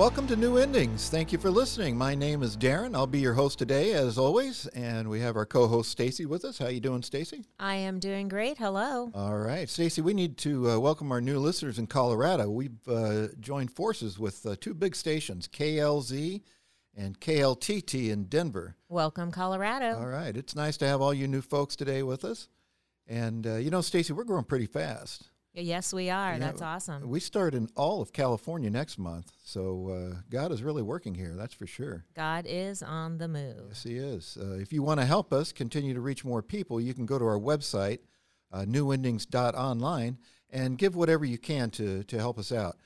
welcome to New Endings. Thank you for listening. My name is Darren. I'll be your host today, as always, and we have our co-host Stacey with us. How you doing, Stacey? I am doing great. Hello. All right, Stacey. We need to uh, welcome our new listeners in Colorado. We've uh, joined forces with uh, two big stations, KLZ and KLTT in Denver. Welcome, Colorado. All right, it's nice to have all you new folks today with us. And uh, you know, Stacey, we're growing pretty fast. Yes, we are. Yeah, that's awesome. We start in all of California next month, so uh, God is really working here. That's for sure. God is on the move. Yes, He is. Uh, if you want to help us continue to reach more people, you can go to our website, uh, newendings.online, and give whatever you can to to help us out.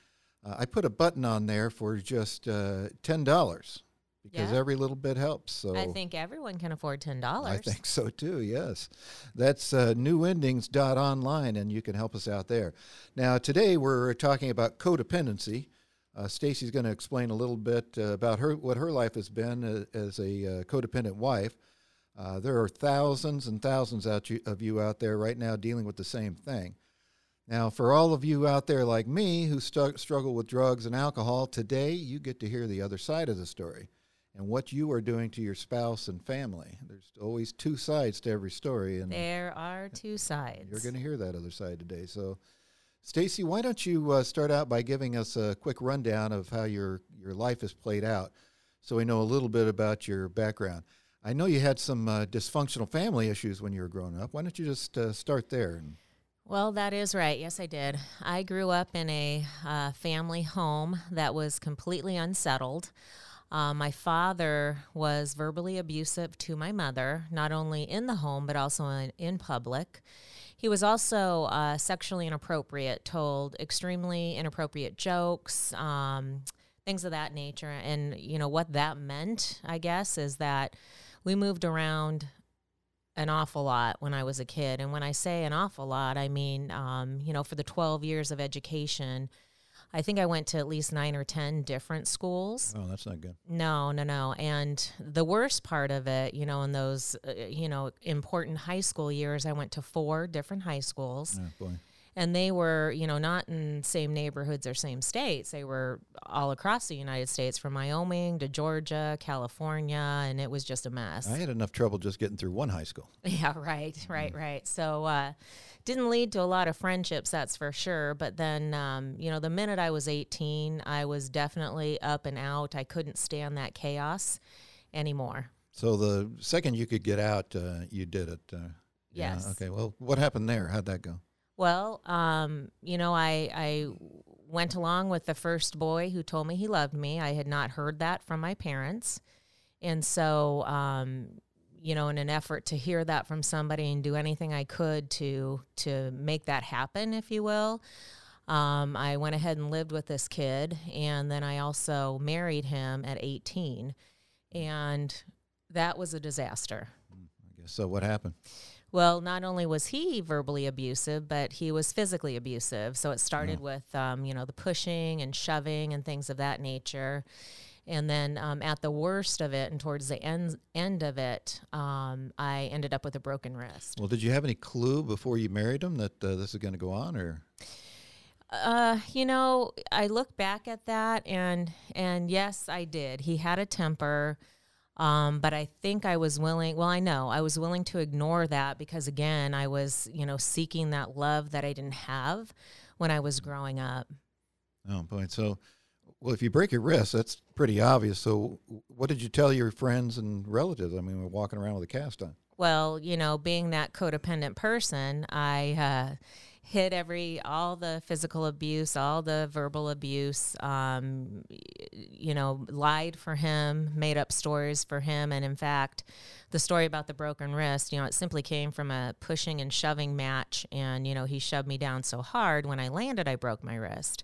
Uh, I put a button on there for just uh, ten dollars because yeah. every little bit helps. So I think everyone can afford ten dollars. I think so too. Yes, that's uh, newendings.online, and you can help us out there. Now today we're talking about codependency. Uh, Stacey's going to explain a little bit uh, about her what her life has been uh, as a uh, codependent wife. Uh, there are thousands and thousands out you, of you out there right now dealing with the same thing. Now, for all of you out there like me who stu- struggle with drugs and alcohol, today you get to hear the other side of the story and what you are doing to your spouse and family. There's always two sides to every story, and there are two sides. You're going to hear that other side today. So, Stacey, why don't you uh, start out by giving us a quick rundown of how your your life has played out, so we know a little bit about your background. I know you had some uh, dysfunctional family issues when you were growing up. Why don't you just uh, start there? Well, that is right. Yes, I did. I grew up in a uh, family home that was completely unsettled. Uh, my father was verbally abusive to my mother, not only in the home, but also in, in public. He was also uh, sexually inappropriate, told extremely inappropriate jokes, um, things of that nature. And, you know, what that meant, I guess, is that we moved around an awful lot when I was a kid. And when I say an awful lot, I mean, um, you know, for the 12 years of education, I think I went to at least nine or 10 different schools. Oh, that's not good. No, no, no. And the worst part of it, you know, in those, uh, you know, important high school years, I went to four different high schools. Oh, boy. And they were, you know, not in same neighborhoods or same states. They were all across the United States, from Wyoming to Georgia, California, and it was just a mess. I had enough trouble just getting through one high school. Yeah, right, right, mm. right. So, uh, didn't lead to a lot of friendships, that's for sure. But then, um, you know, the minute I was 18, I was definitely up and out. I couldn't stand that chaos anymore. So the second you could get out, uh, you did it. Uh, yes. Yeah, okay. Well, what happened there? How'd that go? Well, um, you know, I I went along with the first boy who told me he loved me. I had not heard that from my parents, and so um, you know, in an effort to hear that from somebody and do anything I could to to make that happen, if you will. Um, I went ahead and lived with this kid, and then I also married him at 18, and that was a disaster. I guess so. What happened? Well, not only was he verbally abusive, but he was physically abusive. So it started with, um, you know, the pushing and shoving and things of that nature. And then um, at the worst of it and towards the end, end of it, um, I ended up with a broken wrist. Well, did you have any clue before you married him that uh, this is going to go on or? Uh, you know, I look back at that and and yes, I did. He had a temper. Um, but I think I was willing, well, I know I was willing to ignore that because, again, I was, you know, seeking that love that I didn't have when I was growing up. Oh, boy. So well, if you break your wrist, that's pretty obvious. So, what did you tell your friends and relatives? I mean, we're walking around with a cast on. Well, you know, being that codependent person, I uh, hid every all the physical abuse, all the verbal abuse. Um, you know, lied for him, made up stories for him, and in fact, the story about the broken wrist, you know, it simply came from a pushing and shoving match, and you know, he shoved me down so hard when I landed, I broke my wrist.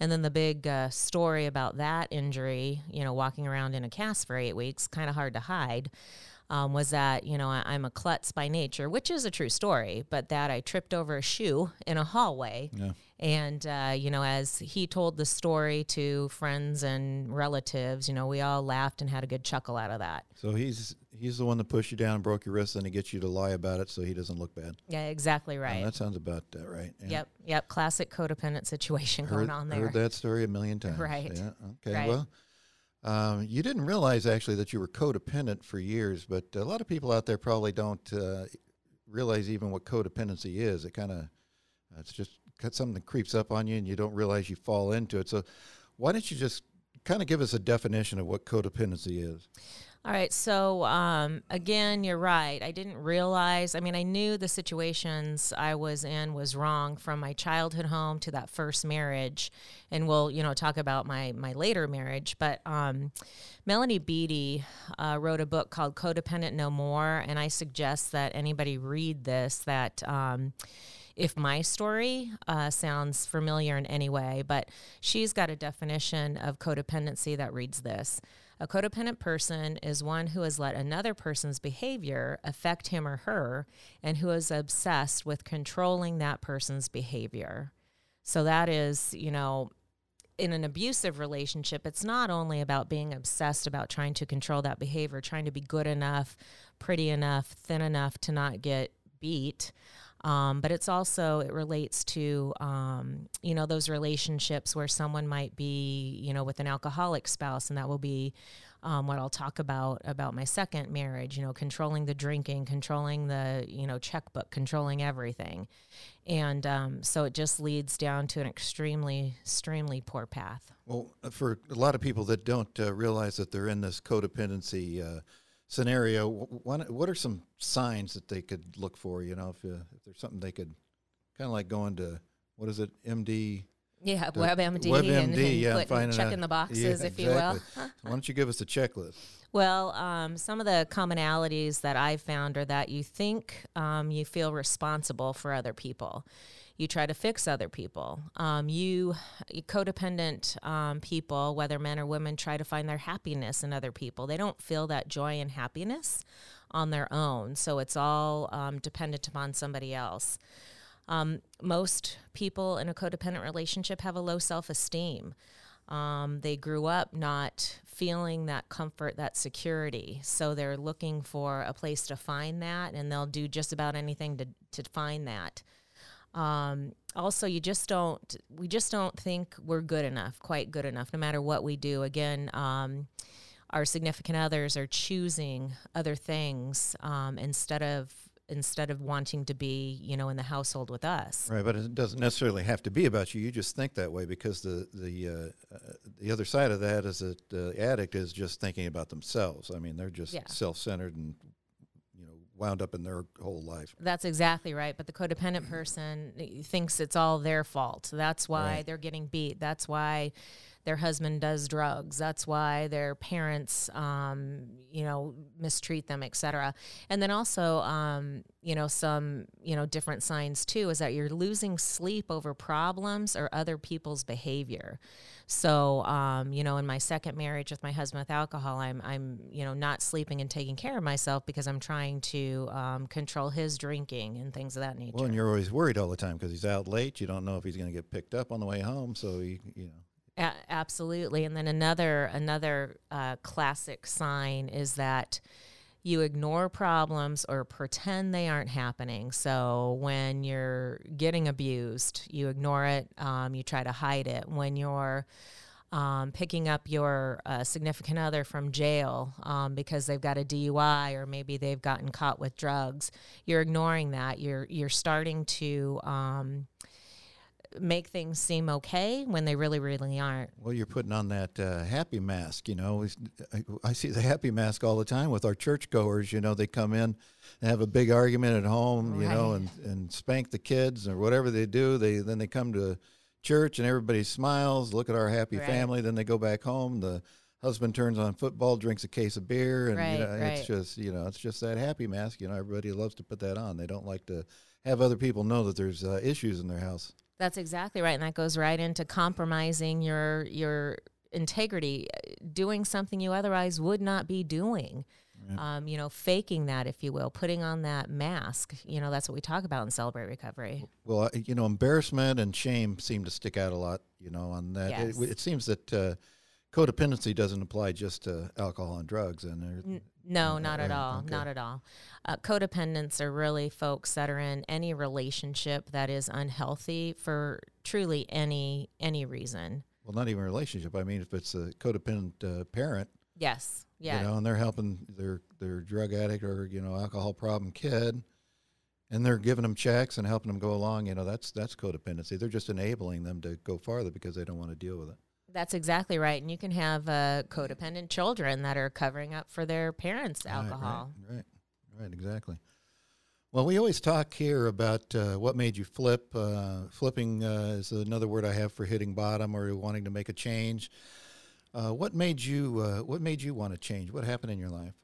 And then the big uh, story about that injury, you know, walking around in a cast for eight weeks, kind of hard to hide, um, was that, you know, I, am a klutz by nature, which is a true story, but that I tripped over a shoe in a hallway. Yeah. And, uh, you know, as he told the story to friends and relatives, you know, we all laughed and had a good chuckle out of that. So he's he's the one that pushed you down and broke your wrist, and he gets you to lie about it so he doesn't look bad. Yeah, exactly right. that sounds about uh, right. Yeah. Yep, yep. Classic codependent situation Heard, going on there. heard that story a million times. Right. Yeah. Okay. Right. Well, um, you didn't realize actually that you were codependent for years, but a lot of people out there probably don't uh, realize even what codependency is. It kind of it's just something that creeps up on you, and you don't realize you fall into it. So, why don't you just kind of give us a definition of what codependency is? All right. So, um, again, you're right. I didn't realize, I mean, I knew the situations I was in was wrong from my childhood home to that first marriage. And we'll, you know, talk about my, my later marriage. But um, Melanie Beattie uh, wrote a book called Codependent No More. And I suggest that anybody read this that, um, if my story uh, sounds familiar in any way, but she's got a definition of codependency that reads this. A codependent person is one who has let another person's behavior affect him or her and who is obsessed with controlling that person's behavior. So that is, you know, in an abusive relationship, it's not only about being obsessed about trying to control that behavior, trying to be good enough, pretty enough, thin enough to not get beat. Um, but it's also it relates to um, you know those relationships where someone might be you know with an alcoholic spouse and that will be um, what I'll talk about about my second marriage you know controlling the drinking controlling the you know checkbook controlling everything. And um, so it just leads down to an extremely extremely poor path. Well, uh, for a lot of people that don't uh, realize that they're in this codependency uh, scenario, what, what are some signs that they could look for? You know, if, uh, if there's something they could kind of like going to, what is it, MD? yeah The WebMD, and, WebMD, and yeah, putting- checking out- the boxes yeah, if you will exactly. Why don't you give us a checklist? Well, um, some of the commonalities that I've found are that you think um, you feel responsible for other people. You try to fix other people. Um, you, codependent um, people, whether men or women, try to find their happiness in other people. They don't feel that joy and happiness on their own. So it's all um, dependent upon somebody else. Um, most people in a codependent relationship have a low self esteem. Um, they grew up not feeling that comfort, that security. So they're looking for a place to find that, and they'll do just about anything to, to find that. Um, also, you just don't, we just don't think we're good enough, quite good enough, no matter what we do. Again, um, our significant others are choosing other things um, instead of instead of wanting to be, you know, in the household with us. Right, but it doesn't necessarily have to be about you. You just think that way because the the uh, uh, the other side of that is that the addict is just thinking about themselves. I mean, they're just Yeah. self-centered and you know wound up in their whole life. That's exactly right. But the codependent person thinks it's all their fault. That's why Right. they're getting beat. That's why their husband does drugs. That's why their parents, um, you know, mistreat them, etc. And then also, um, you know, some, you know, different signs too is that you're losing sleep over problems or other people's behavior. So, um, you know, in my second marriage with my husband with alcohol, I'm, I'm, you know, not sleeping and taking care of myself because I'm trying to um, control his drinking and things of that nature. Well, and you're always worried all the time because he's out late. You don't know if he's going to get picked up on the way home. So you you know. Absolutely. And then another another uh, classic sign is that you ignore problems or pretend they aren't happening. So when you're getting abused, you ignore it. Um, you try to hide it. When you're um, picking up your uh, significant other from jail um, because they've got a DUI or maybe they've gotten caught with drugs, you're ignoring that. You're you're starting to um, make things seem okay when they really, really aren't. Well, you're putting on that uh, happy mask. You know, I, I see the happy mask all the time with our churchgoers. You know, they come in and have a big argument at home. You know, and, and spank the kids or whatever they do. They then they come to church and everybody smiles. Look at our happy Right. family. Then they go back home. The husband turns on football, drinks a case of beer, and Right, you know, it's just you know, it's just that happy mask. You know, everybody loves to put that on. They don't like to have other people know that there's uh, issues in their house. That's exactly right, and that goes right into compromising your your integrity, uh, doing something you otherwise would not be doing. Um, you know, faking that, if you will, putting on that mask. You know, that's what we talk about in Celebrate Recovery. Well, you know, embarrassment and shame seem to stick out a lot. You know, on that. It- It, seems that uh, codependency doesn't apply just to alcohol and drugs, and no, not at all. okay. Not at all. Uh, codependents are really folks that are in any relationship that is unhealthy for truly any any reason. well, not even a relationship. I mean, if it's a codependent uh, parent, Yes. Yeah. you know, and they're helping their their drug addict or you know alcohol problem kid, and they're giving them checks and helping them go along. You know, that's that's codependency. They're just enabling them to go farther because they don't want to deal with it. That's exactly right. And you can have uh, codependent children that are covering up for their parents' Right, alcohol. Right, right, right, exactly. Well, we always talk here about uh, what made you flip. Uh, flipping uh, is another word I have for hitting bottom or wanting to make a change. Uh, what made you uh, What made you want to change? What happened in your life?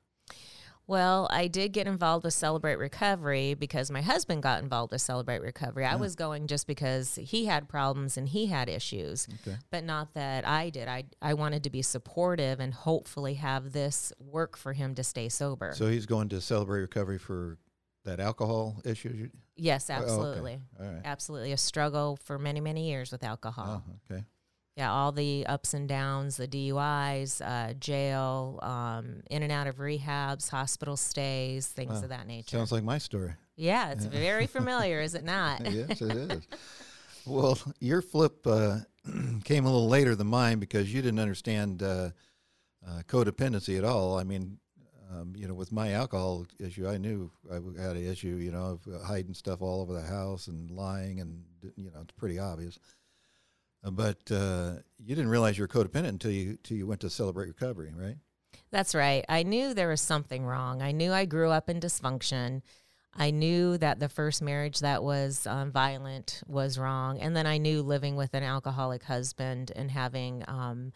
Well, I did get involved with Celebrate Recovery because my husband got involved with Celebrate Recovery. I was going just because he had problems and he had issues, Okay. but not that I did. I, I wanted to be supportive and hopefully have this work for him to stay sober. So he's going to celebrate recovery for that alcohol issue. yes, Oh, okay. absolutely. All right. Absolutely. A struggle for many, many years with alcohol. Oh, okay. Yeah, all the ups and downs, the DUIs, uh, jail, um, in and out of rehabs, hospital stays, things Wow. of that nature. Sounds like my story. yeah, it's very familiar, is it not? yes, it is. Well, your flip uh, came a little later than mine because you didn't understand uh, uh, codependency at all. I mean, um, you know, with my alcohol issue, I knew I had an issue, you know, of uh, hiding stuff all over the house and lying, and you know, it's pretty obvious. But uh, you didn't realize you were codependent until you until you went to celebrate recovery, right? That's right. I knew there was something wrong. I knew I grew up in dysfunction. I knew that the first marriage that was um, violent was wrong. And then I knew living with an alcoholic husband and having um,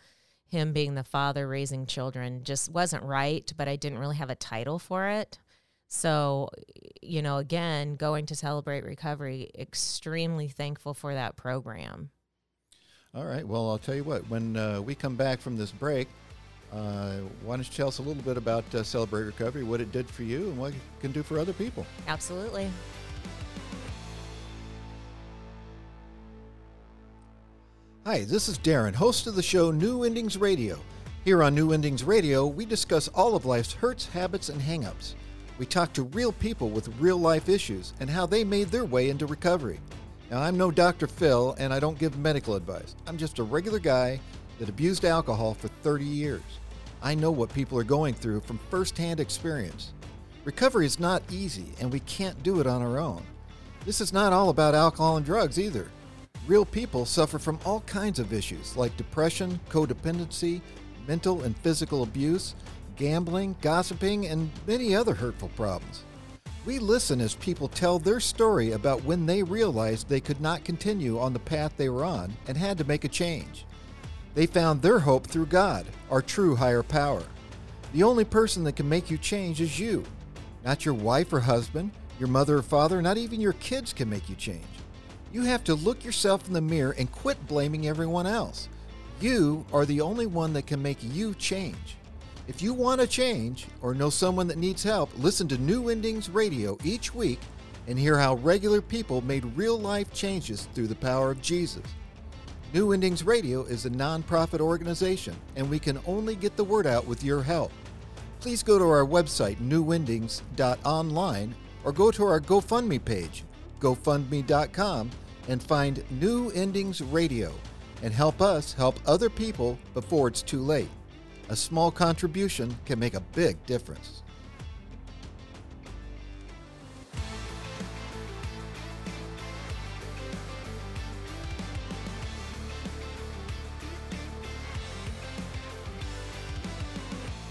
him being the father raising children just wasn't right, but I didn't really have a title for it. So, you know, again, going to celebrate recovery, extremely thankful for that program. All right. Well, I'll tell you what. When uh, we come back from this break, uh, why don't you tell us a little bit about uh, Celebrate Recovery, what it did for you, and what it can do for other people? Absolutely. Hi, this is Darren, host of the show New Endings Radio. Here on New Endings Radio, we discuss all of life's hurts, habits, and hangups. We talk to real people with real life issues and how they made their way into recovery. Now, I'm no Dr. Phil, and I don't give medical advice. I'm just a regular guy that abused alcohol for 30 years. I know what people are going through from firsthand experience. Recovery is not easy, and we can't do it on our own. This is not all about alcohol and drugs either. Real people suffer from all kinds of issues like depression, codependency, mental and physical abuse, gambling, gossiping, and many other hurtful problems. We listen as people tell their story about when they realized they could not continue on the path they were on and had to make a change. They found their hope through God, our true higher power. The only person that can make you change is you. Not your wife or husband, your mother or father, not even your kids can make you change. You have to look yourself in the mirror and quit blaming everyone else. You are the only one that can make you change. If you want to change or know someone that needs help, listen to New Endings Radio each week and hear how regular people made real life changes through the power of Jesus. New Endings Radio is a nonprofit organization, and we can only get the word out with your help. Please go to our website, newendings.online, or go to our GoFundMe page, gofundme.com, and find New Endings Radio and help us help other people before it's too late. A small contribution can make a big difference.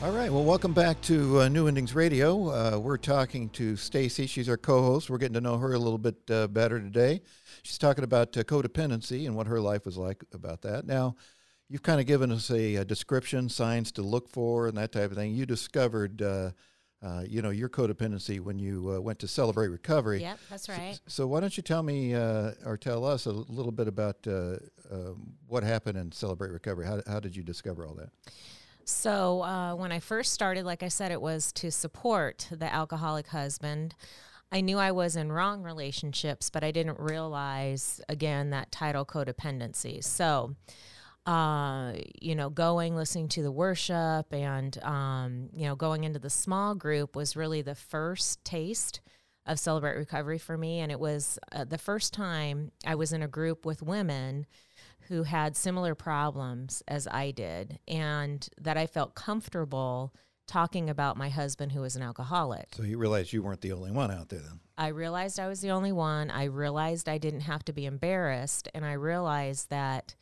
All right. Well, welcome back to uh, New Endings Radio. Uh, we're talking to Stacey. She's our co-host. We're getting to know her a little bit uh, better today. She's talking about uh, codependency and what her life was like about that. Now, you've kind of given us a, a description, signs to look for, and that type of thing. You discovered, uh, uh, you know, your codependency when you uh, went to Celebrate Recovery. Yep, that's right. So, why don't you tell me uh, or tell us a little bit about uh, um, what happened in Celebrate Recovery? How, how did you discover all that? So, uh, when I first started, like I said, it was to support the alcoholic husband. I knew I was in wrong relationships, but I didn't realize, again, that title codependency. So, uh, you know, going, listening to the worship, and um, you know, going into the small group was really the first taste of Celebrate Recovery for me, and it was uh, the first time I was in a group with women who had similar problems as I did, and that I felt comfortable talking about my husband who was an alcoholic. So you realized you weren't the only one out there then. I realized I was the only one. I realized I didn't have to be embarrassed. And I realized that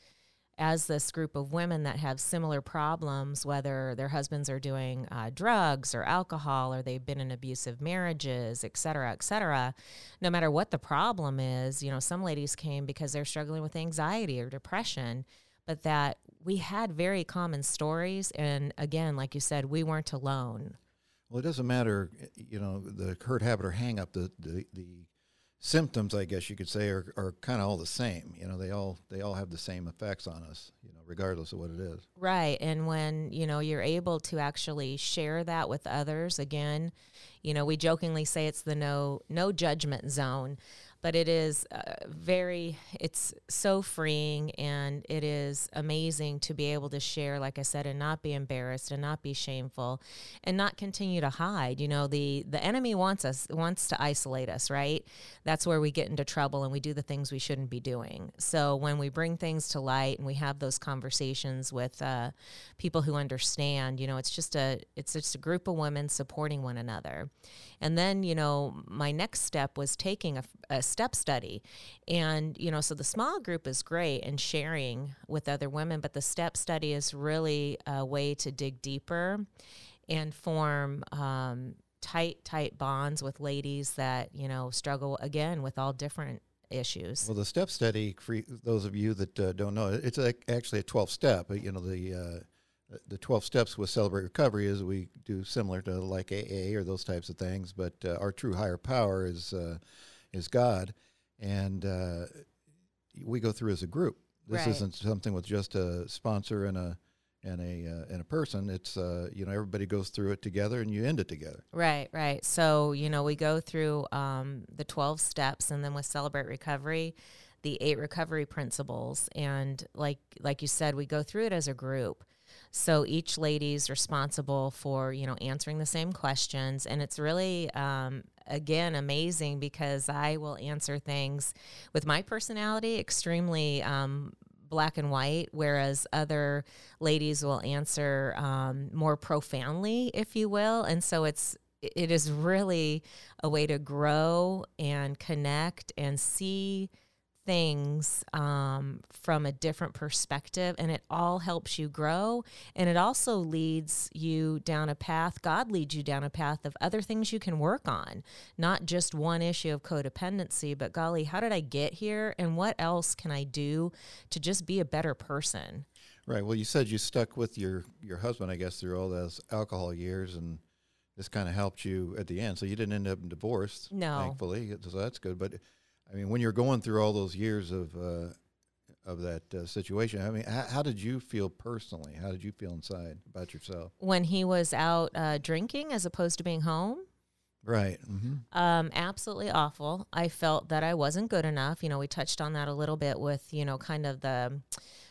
as this group of women that have similar problems, whether their husbands are doing uh, drugs or alcohol or they've been in abusive marriages, et cetera, et cetera, no matter what the problem is, you know, some ladies came because they're struggling with anxiety or depression, but that we had very common stories. And again, like you said, we weren't alone. Well, it doesn't matter, you know, the or hang up, the, the, the symptoms, I guess you could say, are, are kind of all the same. You know, they all they all have the same effects on us, you know, regardless of what it is. Right. And when, you know, you're able to actually share that with others, again, you know, we jokingly say it's the no no judgment zone but it is uh, very it's so freeing and it is amazing to be able to share like i said and not be embarrassed and not be shameful and not continue to hide. You know the the enemy wants us wants to isolate us right? That's where we get into trouble and we do the things we shouldn't be doing. So when we bring things to light and we have those conversations with uh, people who understand you know it's just a it's just a group of women supporting one another. And then, you know, my next step was taking a, a step study. And, you know, so the small group is great and sharing with other women, but the step study is really a way to dig deeper and form um, tight, tight bonds with ladies that, you know, struggle again with all different issues. Well, the step study, for those of you that uh, don't know, it's a, actually a 12 step. You know, the uh, the 12 steps with Celebrate Recovery is we do similar to like AA or those types of things, but uh, our true higher power is uh, is God, and uh, we go through as a group. This Right. isn't something with just a sponsor and a and a uh, and a person. It's uh, you know everybody goes through it together, and you end it together. Right, right. So, you know, we go through um, the 12 steps and then with Celebrate Recovery, the eight recovery principles. And like, like you said, we go through it as a group. So each lady's responsible for, you know, answering the same questions. And it's really, um, again, amazing because I will answer things with my personality extremely um, black and white, whereas other ladies will answer um, more profoundly, if you will. And so it's it is really a way to grow and connect and see things um, from a different perspective and it all helps you grow and it also leads you down a path god leads you down a path of other things you can work on not just one issue of codependency but golly how did i get here and what else can i do to just be a better person Right. Well, you said you stuck with your your husband, I guess, through all those alcohol years, and this kind of helped you at the end. So you didn't end up divorced, No. thankfully. So that's good. But I mean, when you're going through all those years of uh, of that uh, situation, I mean, how, how did you feel personally? How did you feel inside about yourself? when he was out uh, drinking as opposed to being home Right. Mm-hmm. Um, absolutely awful. I felt that I wasn't good enough. You know, we touched on that a little bit with, you know, kind of the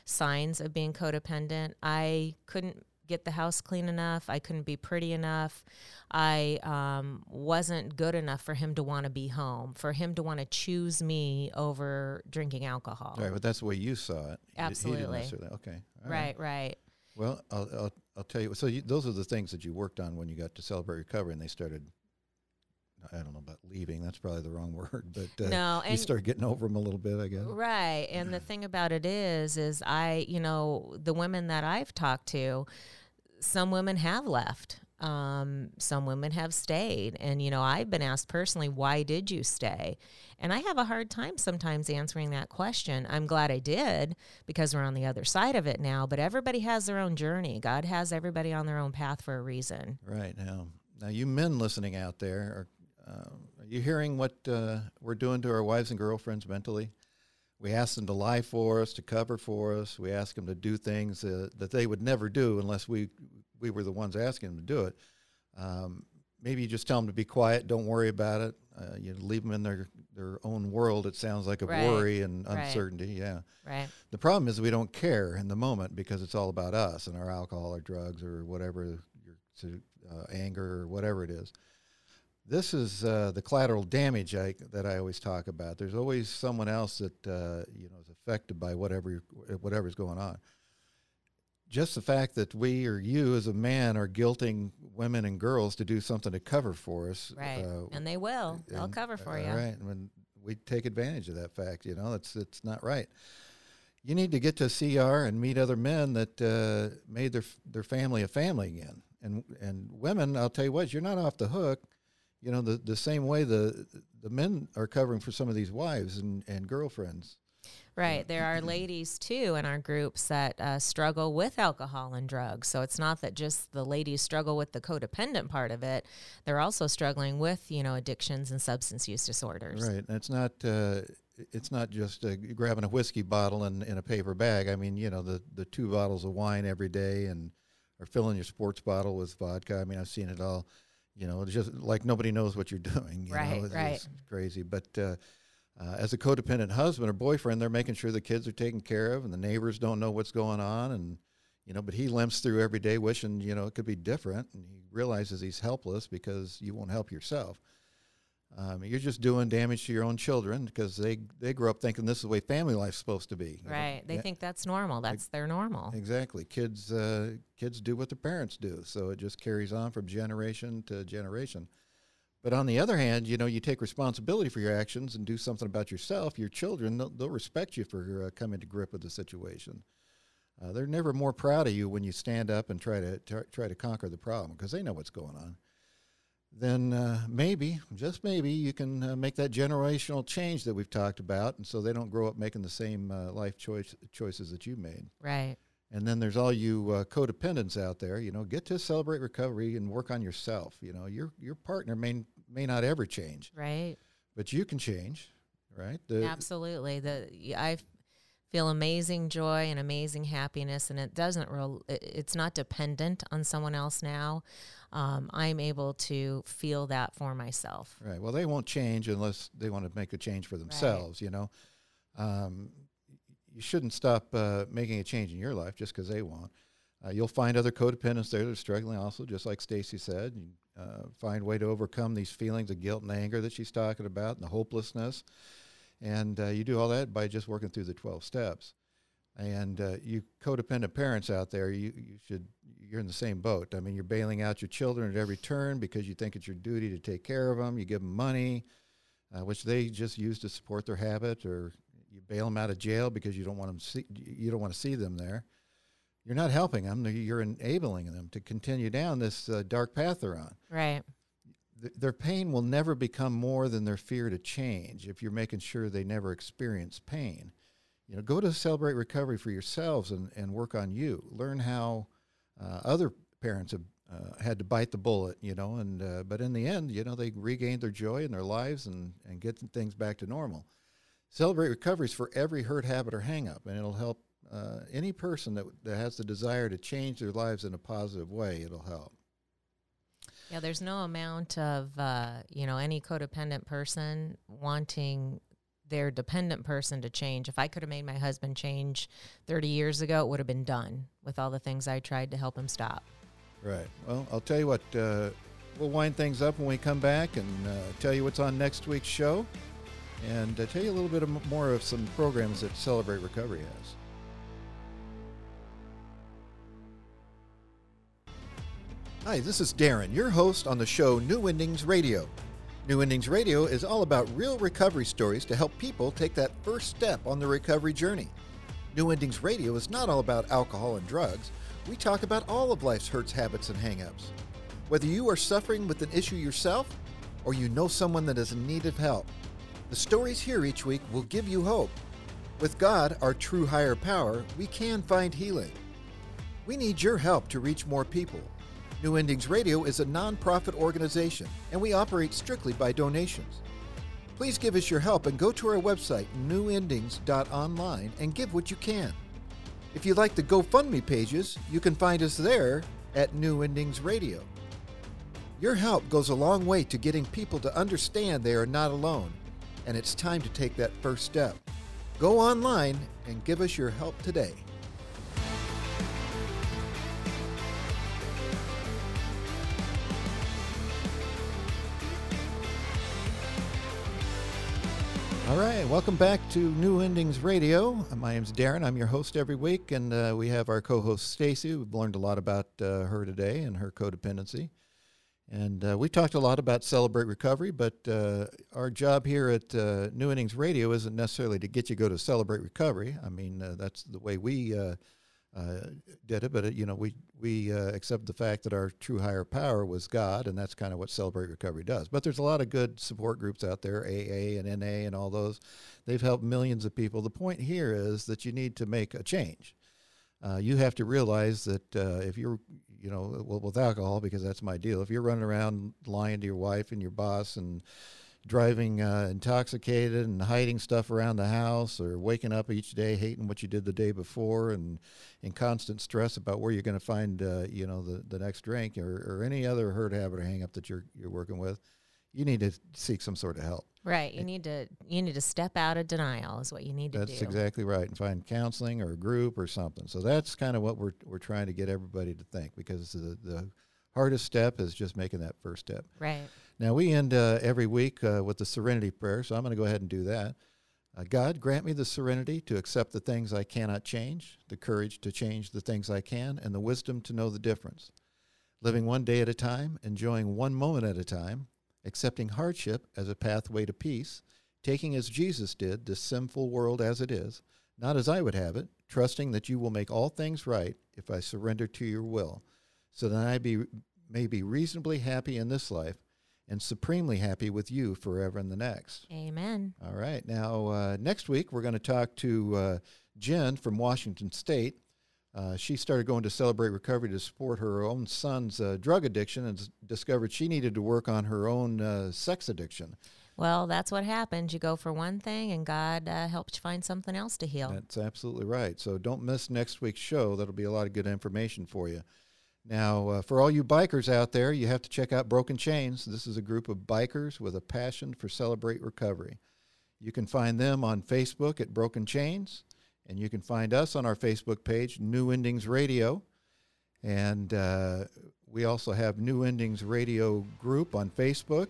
signs of being codependent. I couldn't get the house clean enough. I couldn't be pretty enough. I um, wasn't good enough for him to want to be home, for him to want to choose me over drinking alcohol. Right. But that's the way you saw it. He- He Absolutely. Okay. All Right, right. Well, I'll, I'll, I'll tell you. So you, those are the things that you worked on when you got to Celebrate Recovery, and they started. I don't know about leaving. That's probably the wrong word, but uh, No, you start getting over them a little bit, I guess. Right. And the thing about it is, is I, you know, the women that I've talked to, some women have left. Um, some women have stayed. And, you know, I've been asked personally, why did you stay? And I have a hard time sometimes answering that question. I'm glad I did because we're on the other side of it now, but everybody has their own journey. God has everybody on their own path for a reason. Right now, now you men listening out there, are, are you hearing what uh, we're doing to our wives and girlfriends mentally? We ask them to lie for us, to cover for us. We ask them to do things uh, that they would never do unless we we were the ones asking them to do it. Um, maybe you just tell them to be quiet, don't worry about it. uh, you leave them in their their own world. It sounds like of Right. worry and Right. uncertainty. Yeah. Right. The problem is we don't care in the moment because it's all about us and our alcohol or drugs or whatever your uh, anger or whatever it is. This is uh, the collateral damage I, that I always talk about. There's always someone else that uh, you know is affected by whatever whatever's going on. Just the fact that we or you as a man are guilting women and girls to do something to cover for us, Right. uh, and they will. They'll cover for you. Right. When we take advantage of that fact, you know, it's it's not right. You need to get to CR and meet other men that uh, made their their family a family again. And and women, I'll tell you what, you're not off the hook. You know, the the same way the the men are covering for some of these wives and, and girlfriends. Right. There are ladies too in our groups that uh, struggle with alcohol and drugs. So it's not that just the ladies struggle with the codependent part of it. They're also struggling with, you know, addictions and substance use disorders. Right. And it's not uh, it's not just uh, grabbing a whiskey bottle and in a paper bag. I mean, you know, the the two bottles of wine every day and or filling your sports bottle with vodka. I mean, I've seen it all. You know, it's just like nobody knows what you're doing. You Right, know, it's, right. it's crazy. But uh, uh, as a codependent husband or boyfriend, they're making sure the kids are taken care of and the neighbors don't know what's going on. And, you know, but he limps through every day wishing, you know, it could be different. And he realizes he's helpless because you won't help yourself. Um, you're just doing damage to your own children because they, they grow up thinking this is the way family life's supposed to be. Right. They Yeah, think that's normal. That's their normal. Exactly. Kids uh, kids do what their parents do, so it just carries on from generation to generation. But on the other hand, you know, you take responsibility for your actions and do something about yourself. Your children, they'll, they'll respect you for uh, coming to grip with the situation. Uh, they're never more proud of you when you stand up and try to try, try to conquer the problem because they know what's going on. Then uh, maybe, just maybe, you can uh, make that generational change that we've talked about, and so they don't grow up making the same uh, life choice choices that you made. Right. And then there's all you uh, codependents out there. You know, get to celebrate recovery and work on yourself. You know, your your partner may may not ever change, Right. but you can change, right? The, Absolutely. The I feel amazing joy and amazing happiness, and it doesn't real. It's not dependent on someone else now. Um, I'm able to feel that for myself. Right. Well, they won't change unless they want to make a change for themselves. You know, um, you shouldn't stop uh, making a change in your life just because they won't. Uh, you'll find other codependents there that are struggling also, just like Stacey said. You uh, find a way to overcome these feelings of guilt and anger that she's talking about, and the hopelessness. And uh, you do all that by just working through the 12 steps. And uh, you codependent parents out there, you, you should you're in the same boat. I mean, you're bailing out your children at every turn because you think it's your duty to take care of them. You give them money, uh, which they just use to support their habit, or you bail them out of jail because you don't want them see, you don't want to see them there. You're not helping them. You're enabling them to continue down this uh, dark path they're on Right. Th- their pain will never become more than their fear to change if you're making sure they never experience pain. You know, go to Celebrate Recovery for yourselves and, and work on you. Learn how uh, other parents have uh, had to bite the bullet, you know, and uh, but in the end, you know, they regained their joy in their lives and, and get things back to normal. Celebrate Recovery is for every hurt, habit, or hang up, and it'll help uh, any person that, that has the desire to change their lives in a positive way. It'll help. Yeah, there's no amount of uh, you know any codependent person wanting their dependent person to change. If I could have made my husband change 30 years ago, it would have been done with all the things I tried to help him stop. Right. Well, I'll tell you what, uh, we'll wind things up when we come back and uh, tell you what's on next week's show and uh, tell you a little bit more of some programs that Celebrate Recovery has. Hi, this is Darren, your host on the show New Endings Radio. New Endings Radio is all about real recovery stories to help people take that first step on the recovery journey. New Endings Radio is not all about alcohol and drugs. We talk about all of life's hurts, habits, and hangups. Whether you are suffering with an issue yourself or you know someone that is in need of help, the stories here each week will give you hope. With God, our true higher power, we can find healing. We need your help to reach more people. New Endings Radio is a nonprofit organization, and we operate strictly by donations. Please give us your help and go to our website, newendings.online, and give what you can. If you like the GoFundMe pages, you can find us there at New Endings Radio. Your help goes a long way to getting people to understand they are not alone, and it's time to take that first step. Go online and give us your help today. All right, welcome back to New Endings Radio. My name's Darren. I'm your host every week, and uh, we have our co-host Stacey. We've learned a lot about uh, her today and her codependency, and uh, we talked a lot about celebrate recovery. But uh, our job here at uh, New Endings Radio isn't necessarily to get you go to celebrate recovery. I mean, uh, that's the way we did it, but it, you know we we uh, accept the fact that our true higher power was God, and that's kind of what Celebrate Recovery does. But there's a lot of good support groups out there, AA and NA and all those. They've helped millions of people. The point here is that you need to make a change. Uh, you have to realize that uh, if you're, you know, well, with alcohol, because that's my deal. If you're running around lying to your wife and your boss and driving uh, intoxicated and hiding stuff around the house or waking up each day hating what you did the day before and in constant stress about where you're going to find uh, you know the, the next drink or, or any other hurt habit or hang up that you're you're working with you need to seek some sort of help right you need to you need to step out of denial is what you need to do. that's exactly right and find counseling or a group or something so that's kind of what we're, we're trying to get everybody to think because the, the hardest step is just making that first step right now, we end uh, every week uh, with the serenity prayer, so I'm going to go ahead and do that. Uh, God, grant me the serenity to accept the things I cannot change, the courage to change the things I can, and the wisdom to know the difference. Living one day at a time, enjoying one moment at a time, accepting hardship as a pathway to peace, taking as Jesus did this sinful world as it is, not as I would have it, trusting that you will make all things right if I surrender to your will, so that I be, may be reasonably happy in this life and supremely happy with you forever in the next. Amen. All right. Now, uh, next week, we're going to talk to uh, Jen from Washington State. Uh, she started going to Celebrate Recovery to support her own son's uh, drug addiction and discovered she needed to work on her own uh, sex addiction. Well, that's what happens. You go for one thing, and God uh, helps you find something else to heal. That's absolutely right. So don't miss next week's show. That'll be a lot of good information for you. Now, uh, for all you bikers out there, you have to check out Broken Chains. This is a group of bikers with a passion for Celebrate Recovery. You can find them on Facebook at Broken Chains, and you can find us on our Facebook page, New Endings Radio. And uh, we also have New Endings Radio group on Facebook,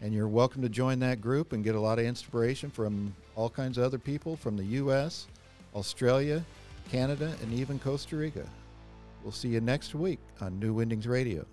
and you're welcome to join that group and get a lot of inspiration from all kinds of other people from the U.S., Australia, Canada, and even Costa Rica. We'll see you next week on New Endings Radio.